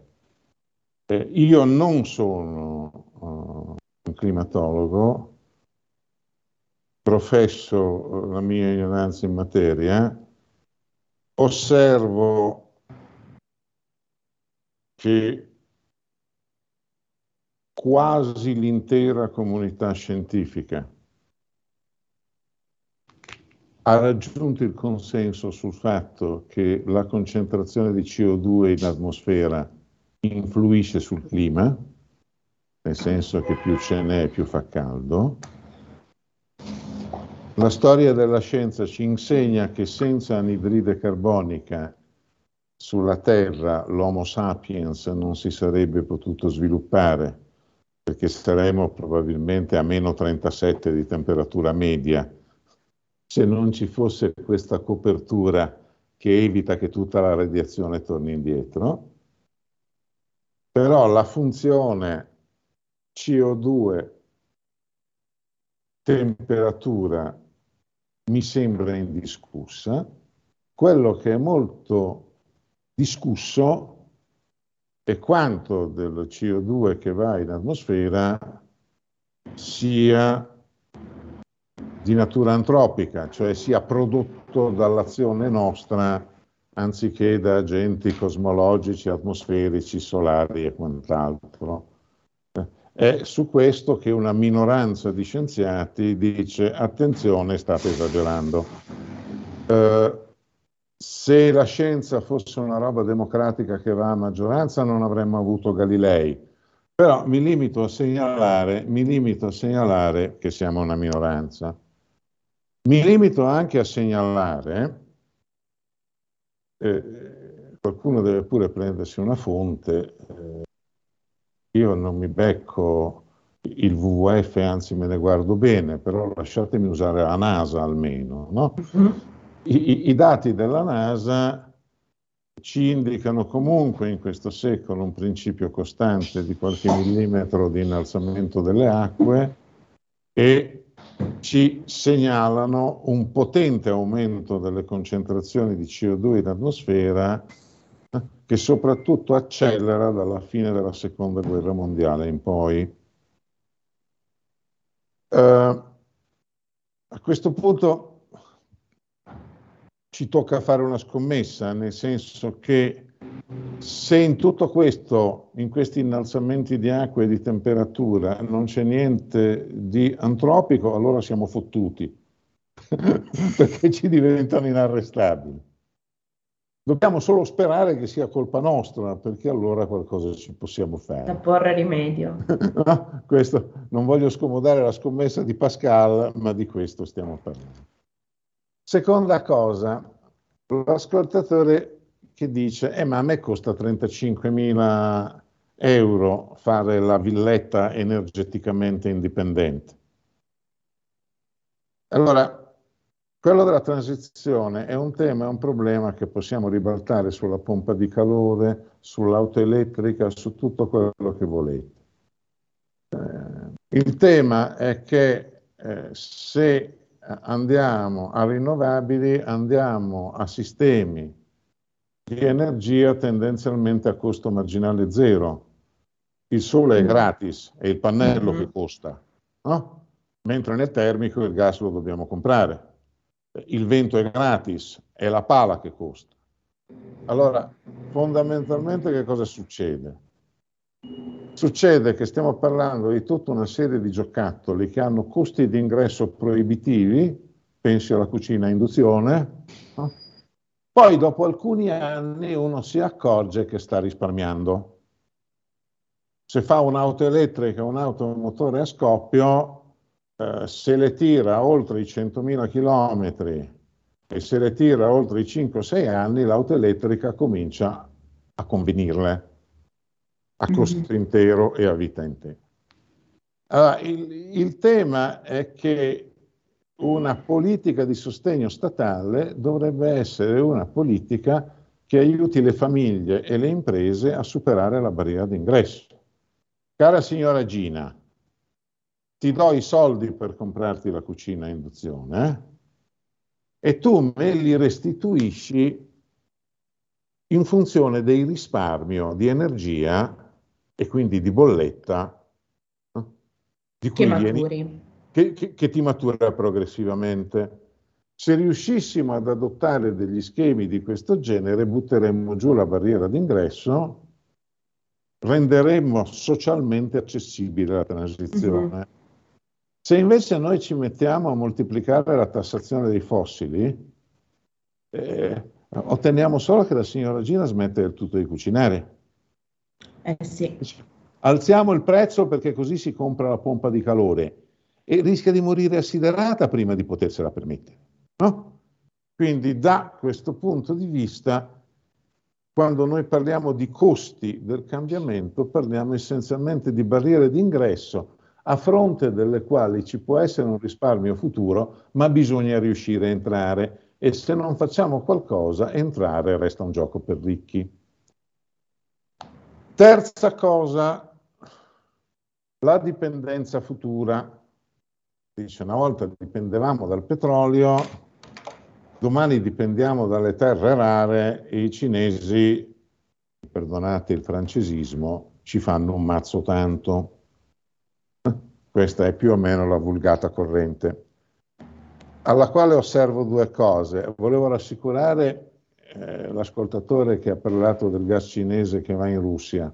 Eh, io non sono uh, un climatologo, professo la mia ignoranza in materia, osservo che quasi l'intera comunità scientifica ha raggiunto il consenso sul fatto che la concentrazione di CO2 in atmosfera influisce sul clima, nel senso che più ce n'è più fa caldo, la storia della scienza ci insegna che senza anidride carbonica sulla Terra l'Homo sapiens non si sarebbe potuto sviluppare perché saremmo probabilmente a meno 37 di temperatura media se non ci fosse questa copertura che evita che tutta la radiazione torni indietro. Però la funzione CO2 temperatura mi sembra indiscussa. Quello che è molto discusso è quanto del CO2 che va in atmosfera sia di natura antropica, cioè sia prodotto dall'azione nostra anziché da agenti cosmologici, atmosferici, solari e quant'altro. È su questo che una minoranza di scienziati dice attenzione, state esagerando. Eh, se la scienza fosse una roba democratica che va a maggioranza non avremmo avuto Galilei, però mi limito a segnalare, mi limito a segnalare che siamo una minoranza. Mi limito anche a segnalare, eh, qualcuno deve pure prendersi una fonte, eh, io non mi becco il WWF, anzi me ne guardo bene, però lasciatemi usare la NASA almeno. No? Mm-hmm. I, I, dati della NASA ci indicano comunque in questo secolo un principio costante di qualche millimetro di innalzamento delle acque e ci segnalano un potente aumento delle concentrazioni di CO2 in atmosfera che soprattutto accelera dalla fine della seconda guerra mondiale in poi. Uh, a questo punto ci tocca fare una scommessa, nel senso che se in tutto questo, in questi innalzamenti di acqua e di temperatura, non c'è niente di antropico, allora siamo fottuti, perché ci diventano inarrestabili. Dobbiamo solo sperare che sia colpa nostra, perché allora qualcosa ci possiamo fare. Da porre rimedio. no, questo, non voglio scomodare la scommessa di Pascal, ma di questo stiamo parlando. Seconda cosa, l'ascoltatore che dice, eh, ma a me costa 35.000 euro fare la villetta energeticamente indipendente. Allora, quello della transizione è un tema, è un problema che possiamo ribaltare sulla pompa di calore, sull'auto elettrica, su tutto quello che volete. Eh, il tema è che eh, se andiamo a rinnovabili, andiamo a sistemi di energia tendenzialmente a costo marginale zero. Il sole è mm. gratis, è il pannello mm-hmm. che costa, no? mentre nel termico il gas lo dobbiamo comprare il vento è gratis, è la pala che costa. Allora, fondamentalmente che cosa succede? Succede che stiamo parlando di tutta una serie di giocattoli che hanno costi di ingresso proibitivi, pensi alla cucina a induzione, no? poi dopo alcuni anni uno si accorge che sta risparmiando. Se fa un'auto elettrica, un'auto motore a scoppio, eh, se le tira oltre i 100.000 km e se le tira oltre i 5-6 anni, l'auto elettrica comincia a convenirle a mhm. costo mm-hmm. intero e a vita intera. Allora, il, il tema è che una politica di sostegno statale dovrebbe essere una politica che aiuti le famiglie e le imprese a superare la barriera d'ingresso. Cara signora Gina, ti do i soldi per comprarti la cucina a induzione eh? e tu me li restituisci in funzione dei risparmio di energia e quindi di bolletta di che, vieni, che, che, che ti matura progressivamente. Se riuscissimo ad adottare degli schemi di questo genere, butteremmo giù la barriera d'ingresso, renderemmo socialmente accessibile la transizione. Mm-hmm. Se invece noi ci mettiamo a moltiplicare la tassazione dei fossili, eh, otteniamo solo che la signora Gina smette del tutto di cucinare. Eh sì. Alziamo il prezzo perché così si compra la pompa di calore e rischia di morire assiderata prima di potersela permettere. No? Quindi da questo punto di vista, quando noi parliamo di costi del cambiamento, parliamo essenzialmente di barriere d'ingresso a fronte delle quali ci può essere un risparmio futuro, ma bisogna riuscire a entrare e se non facciamo qualcosa, entrare resta un gioco per ricchi. Terza cosa, la dipendenza futura. Dice, una volta dipendevamo dal petrolio, domani dipendiamo dalle terre rare e i cinesi, perdonate il francesismo, ci fanno un mazzo tanto. Questa è più o meno la vulgata corrente, alla quale osservo due cose. Volevo rassicurare eh, l'ascoltatore che ha parlato del gas cinese che va in Russia.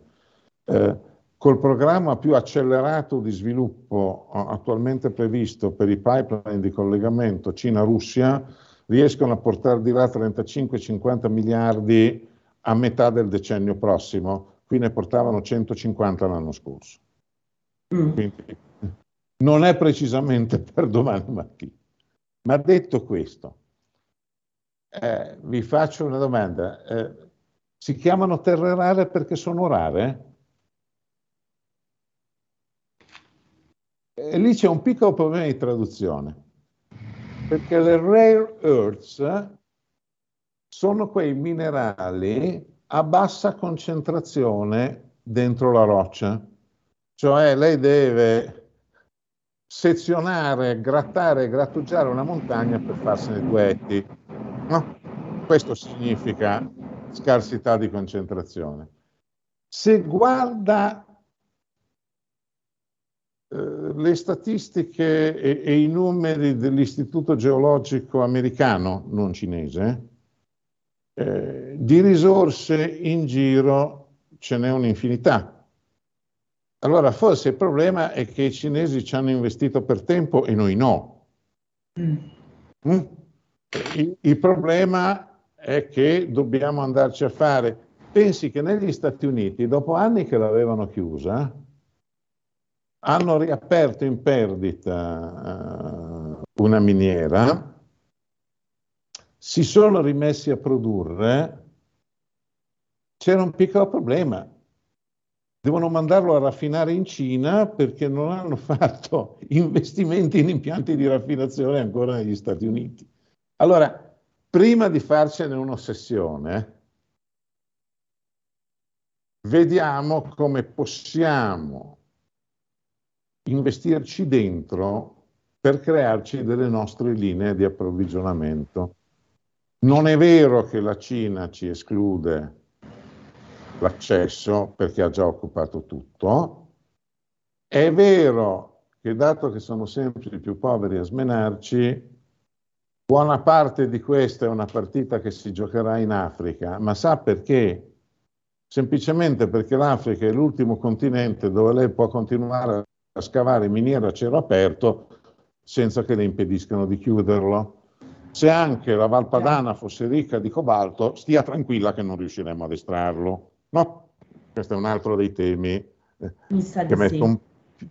Eh, col programma più accelerato di sviluppo attualmente previsto per i pipeline di collegamento Cina-Russia, riescono a portare di là 35-50 miliardi a metà del decennio prossimo, qui ne portavano 150 l'anno scorso. Mm. Quindi non è precisamente per domani mattina. Ma detto questo, eh, vi faccio una domanda. Eh, si chiamano terre rare perché sono rare? E lì c'è un piccolo problema di traduzione, perché le rare earths sono quei minerali a bassa concentrazione dentro la roccia. Cioè lei deve sezionare, grattare, grattugiare una montagna per farsene duetti. No? Questo significa scarsità di concentrazione. Se guarda eh, le statistiche e, e, i numeri dell'Istituto Geologico americano, non cinese, eh, di risorse in giro ce n'è un'infinità. Allora forse il problema è che i cinesi ci hanno investito per tempo e noi no. Mm. Mm? Il, il, problema è che dobbiamo andarci a fare. Pensi che negli Stati Uniti, dopo anni che l'avevano chiusa, hanno riaperto in perdita uh, una miniera, si sono rimessi a produrre, c'era un piccolo problema devono mandarlo a raffinare in Cina perché non hanno fatto investimenti in impianti di raffinazione ancora negli Stati Uniti. Allora, prima di farcene un'ossessione, vediamo come possiamo investirci dentro per crearci delle nostre linee di approvvigionamento. Non è vero che la Cina ci esclude l'accesso perché ha già occupato tutto. È vero che dato che sono sempre i più poveri a smenarci, buona parte di questa è una partita che si giocherà in Africa, ma sa perché? Semplicemente perché l'Africa è l'ultimo continente dove lei può continuare a scavare miniere a cielo aperto senza che le impediscano di chiuderlo. Se anche la Valpadana fosse ricca di cobalto, stia tranquilla che non riusciremo ad estrarlo. No, questo è un altro dei temi eh, che, metto sì. un,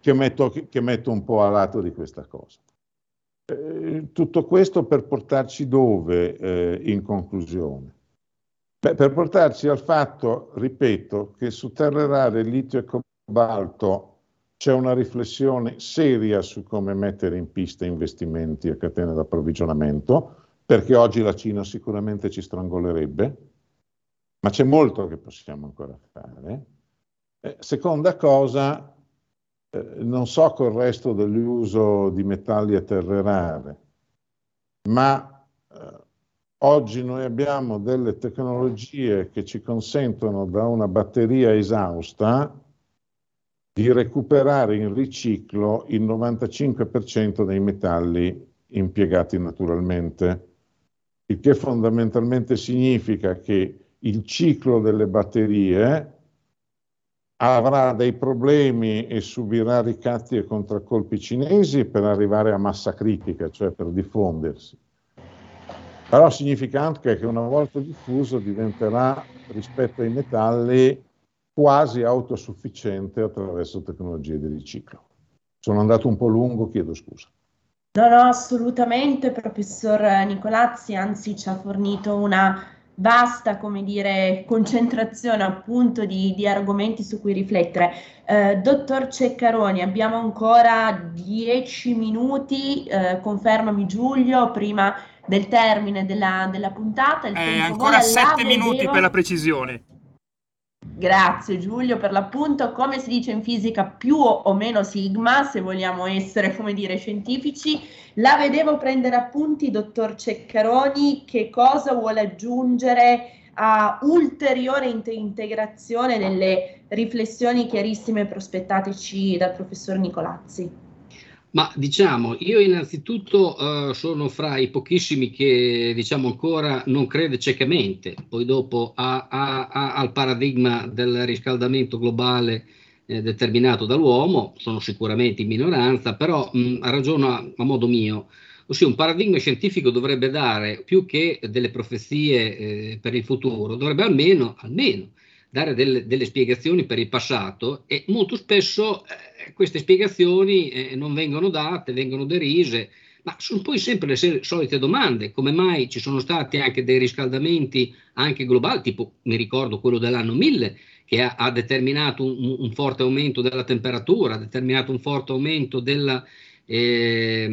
che, metto, che, metto un, po' a lato di questa cosa. Eh, tutto questo per portarci dove eh, in conclusione? Beh, per portarci al fatto, ripeto, che su terre rare, litio e cobalto c'è una riflessione seria su come mettere in pista investimenti a catene d'approvvigionamento, perché oggi la Cina sicuramente ci strangolerebbe, ma c'è molto che possiamo ancora fare. Eh, seconda cosa, eh, non so col resto dell'uso di metalli e terre rare, ma eh, oggi noi abbiamo delle tecnologie che ci consentono da una batteria esausta di recuperare in riciclo il 95% dei metalli impiegati naturalmente, il che fondamentalmente significa che il ciclo delle batterie avrà dei problemi e subirà ricatti e contraccolpi cinesi per arrivare a massa critica, cioè per diffondersi. Però significa anche che una volta diffuso diventerà rispetto ai metalli quasi autosufficiente attraverso tecnologie di riciclo. Sono andato un po' lungo, chiedo scusa. No, no, assolutamente, professor Nicolazzi, anzi ci ha fornito una vasta, come dire, concentrazione appunto di, di argomenti su cui riflettere. Eh, dottor Ceccaroni, abbiamo ancora dieci minuti, eh, confermami Giulio, prima del termine della, della puntata. Il eh, ancora sette minuti vedevo... per la precisione. Grazie Giulio per l'appunto. Come si dice in fisica, più o meno sigma, se vogliamo essere, come dire, scientifici. La vedevo prendere appunti, dottor Ceccaroni, che cosa vuole aggiungere a ulteriore integrazione nelle riflessioni chiarissime prospettateci dal professor Nicolazzi? Ma diciamo, io innanzitutto uh, sono fra i pochissimi che diciamo ancora non crede ciecamente, poi dopo a, a, a, al paradigma del riscaldamento globale eh, determinato dall'uomo, sono sicuramente in minoranza, però mh, ragiono a, a modo mio. Ossia, un paradigma scientifico dovrebbe dare più che delle profezie eh, per il futuro, dovrebbe almeno, almeno dare delle, delle, spiegazioni per il passato e molto spesso eh, queste spiegazioni eh, non vengono date, vengono derise, ma sono poi sempre le solite domande, come mai ci sono stati anche dei riscaldamenti anche globali, tipo mi ricordo quello dell'anno 1000, che ha, ha determinato un, un, forte aumento della temperatura, ha determinato un forte aumento della, eh,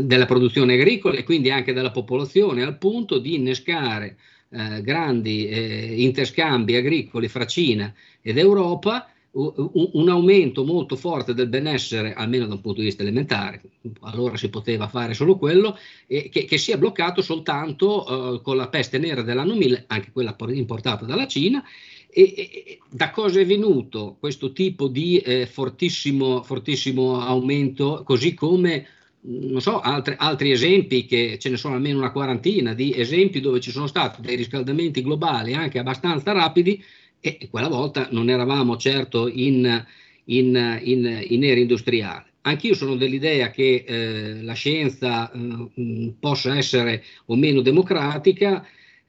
della produzione agricola e quindi anche della popolazione, al punto di innescare eh, grandi eh, interscambi agricoli fra Cina ed Europa un aumento molto forte del benessere, almeno da un punto di vista elementare, allora si poteva fare solo quello, e che, che si è bloccato soltanto uh, con la peste nera dell'anno 1000, anche quella importata dalla Cina, e, e, da cosa è venuto questo tipo di eh, fortissimo, fortissimo aumento, così come non so, altri, altri, esempi, che ce ne sono almeno una quarantina di esempi dove ci sono stati dei riscaldamenti globali anche abbastanza rapidi e quella volta non eravamo certo in, in, in, in era industriale. Anch'io sono dell'idea che eh, la scienza eh, possa essere o meno democratica.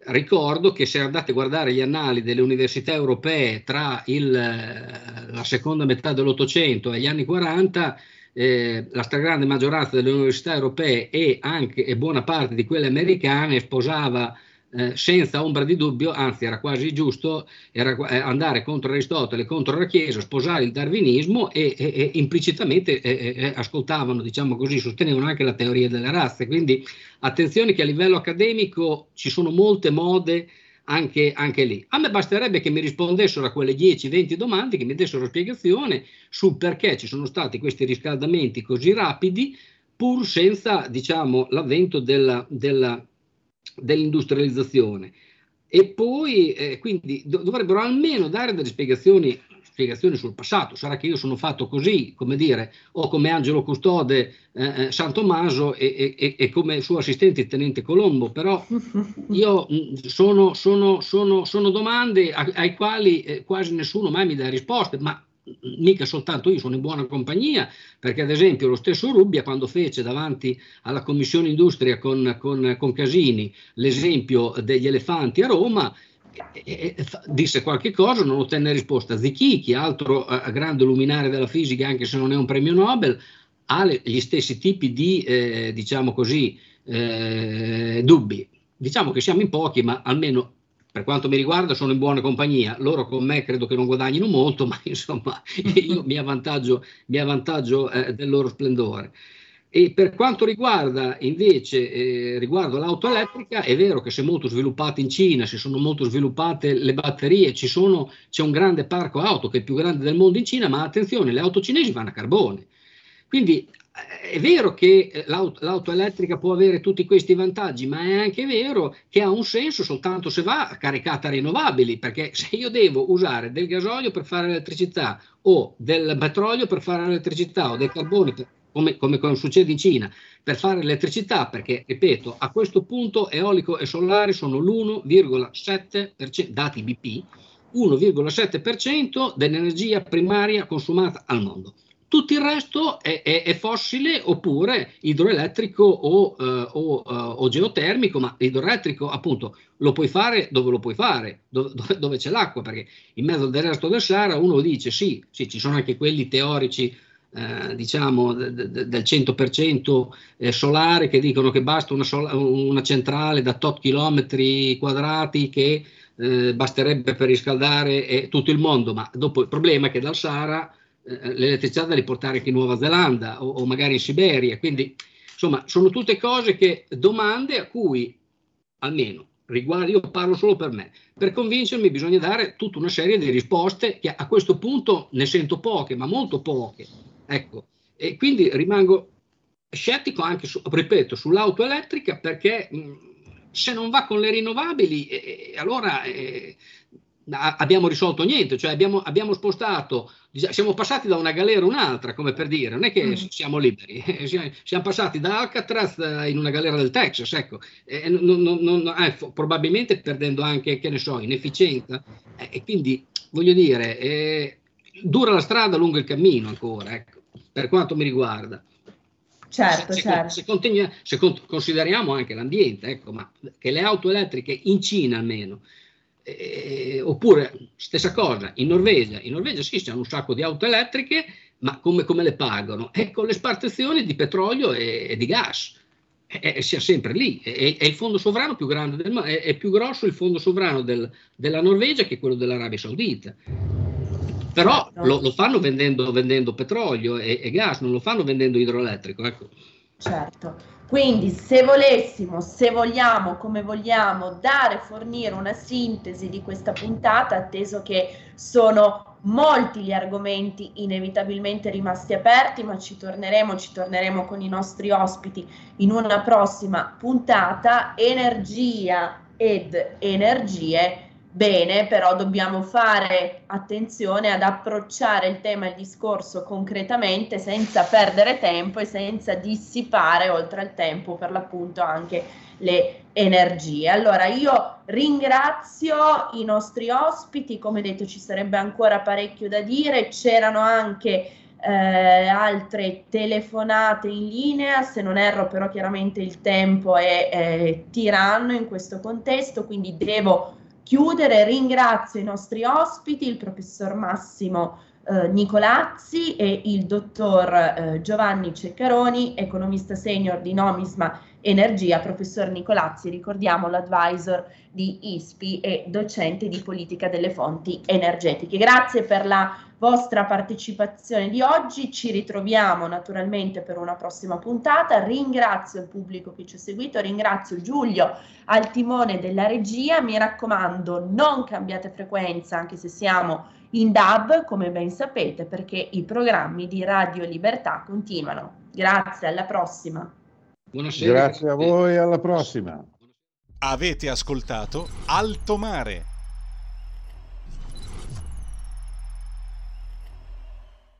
Ricordo che se andate a guardare gli annali delle università europee tra il, la seconda metà dell'Ottocento e gli anni 40, eh, la stragrande maggioranza delle università europee e anche e buona parte di quelle americane sposava eh, senza ombra di dubbio, anzi era quasi giusto era, eh, andare contro Aristotele, contro la Chiesa, sposare il darwinismo e, e, e implicitamente eh, ascoltavano, diciamo così, sostenevano anche la teoria delle razze. Quindi attenzione che a livello accademico ci sono molte mode anche, anche, lì. A me basterebbe che mi rispondessero a quelle 10-20 domande, che mi dessero spiegazione sul perché ci sono stati questi riscaldamenti così rapidi, pur senza diciamo, l'avvento della, della dell'industrializzazione. E poi, eh, quindi, dov- dovrebbero almeno dare delle spiegazioni, spiegazioni, sul passato. Sarà che io sono fatto così, come dire, o come Angelo Custode eh, eh San Tommaso e, e, e, come suo assistente il Tenente Colombo, però io mh, sono, sono, sono, sono, domande ai, ai quali eh, quasi nessuno mai mi dà risposte, ma mica soltanto io sono in buona compagnia, perché ad esempio lo stesso Rubbia quando fece davanti alla Commissione Industria con, con, con Casini l'esempio degli elefanti a Roma, disse qualche cosa, non ottenne risposta. Zichichi, altro eh, grande luminare della fisica, anche se non è un premio Nobel, ha gli stessi tipi di, eh, diciamo così, eh, dubbi. Diciamo che siamo in pochi, ma almeno per quanto mi riguarda sono in buona compagnia, loro con me credo che non guadagnino molto, ma insomma io mi avvantaggio, mi avvantaggio eh, del loro splendore. E per quanto riguarda invece eh, riguardo l'auto elettrica, è vero che si è molto sviluppata in Cina, si sono molto sviluppate le batterie, sono, c'è un grande parco auto che è il più grande del mondo in Cina, ma attenzione, le auto cinesi vanno a carbone. Quindi è vero che eh, l'auto, l'auto, elettrica può avere tutti questi vantaggi, ma è anche vero che ha un senso soltanto se va caricata a rinnovabili, perché se io devo usare del gasolio per fare elettricità o del petrolio per fare elettricità o del carbone, per, come, come, come, succede in Cina, per fare elettricità, perché ripeto, a questo punto eolico e solare sono l'1,7%, dati BP, 1,7% dell'energia primaria consumata al mondo. Tutto il resto è, è, è fossile oppure idroelettrico o, eh, o, uh, o, geotermico, ma idroelettrico appunto lo puoi fare dove lo puoi fare, dove, dove, c'è l'acqua, perché in mezzo al resto del Sahara uno dice sì, sì ci sono anche quelli teorici eh, diciamo de, de, del 100% eh, solare che dicono che basta una, sola, una centrale da tot chilometri quadrati che eh, basterebbe per riscaldare tutto il mondo, ma dopo il problema è che dal Sahara eh, l'elettricità da riportare anche in Nuova Zelanda o, o magari in Siberia. Quindi, insomma, sono tutte cose che domande a cui almeno riguardo, io parlo solo per me, per convincermi bisogna dare tutta una serie di risposte che a questo punto ne sento poche, ma molto poche. Ecco, e quindi rimango scettico anche, su, ripeto, sull'auto elettrica perché mh, se non va con le rinnovabili, eh, allora eh, abbiamo risolto niente, cioè abbiamo, abbiamo, spostato, siamo passati da una galera a un'altra, come per dire, non è che mm. siamo liberi, siamo passati da Alcatraz eh, in una galera del Texas, ecco, non, non, non, eh, probabilmente perdendo anche, che ne so, in efficienza, eh, e quindi voglio dire, eh, dura la strada lungo il cammino ancora, ecco, per quanto mi riguarda. Certo, se, certo. Se, continua, se consideriamo anche l'ambiente, ecco, ma che le auto elettriche in Cina almeno, eh, oppure stessa cosa in Norvegia, in Norvegia sì, c'è un sacco di auto elettriche, ma come, come le pagano? E con le spartizioni di petrolio e, e di gas. E, sia sempre lì, è, è, il fondo sovrano più grande del è, è più grosso il fondo sovrano del, della Norvegia che quello dell'Arabia Saudita però certo. lo, lo fanno vendendo, vendendo petrolio e, e, gas, non lo fanno vendendo idroelettrico. Ecco. Certo, quindi se volessimo, se vogliamo, come vogliamo, dare, fornire una sintesi di questa puntata, atteso che sono molti gli argomenti inevitabilmente rimasti aperti, ma ci torneremo, ci torneremo con i nostri ospiti in una prossima puntata, energia ed energie bene, però dobbiamo fare attenzione ad approcciare il tema e il discorso concretamente senza perdere tempo e senza dissipare oltre al tempo per l'appunto anche le energie. Allora io ringrazio i nostri ospiti, come detto ci sarebbe ancora parecchio da dire, c'erano anche eh, altre telefonate in linea, se non erro però chiaramente il tempo è eh, tiranno in questo contesto, quindi devo chiudere ringrazio i nostri ospiti, il professor Massimo eh, Nicolazzi e il dottor eh, Giovanni Ceccaroni, economista senior di Nomisma Energia, professor Nicolazzi, ricordiamo l'advisor di ISPI e docente di politica delle fonti energetiche. Grazie per la vostra partecipazione di oggi, ci ritroviamo naturalmente per una prossima puntata, ringrazio il pubblico che ci ha seguito, ringrazio Giulio al timone della regia, mi raccomando non cambiate frequenza anche se siamo in DAB come ben sapete perché i programmi di Radio Libertà continuano. Grazie, alla prossima. Buonasera. Grazie a voi, alla prossima. Avete ascoltato Alto Mare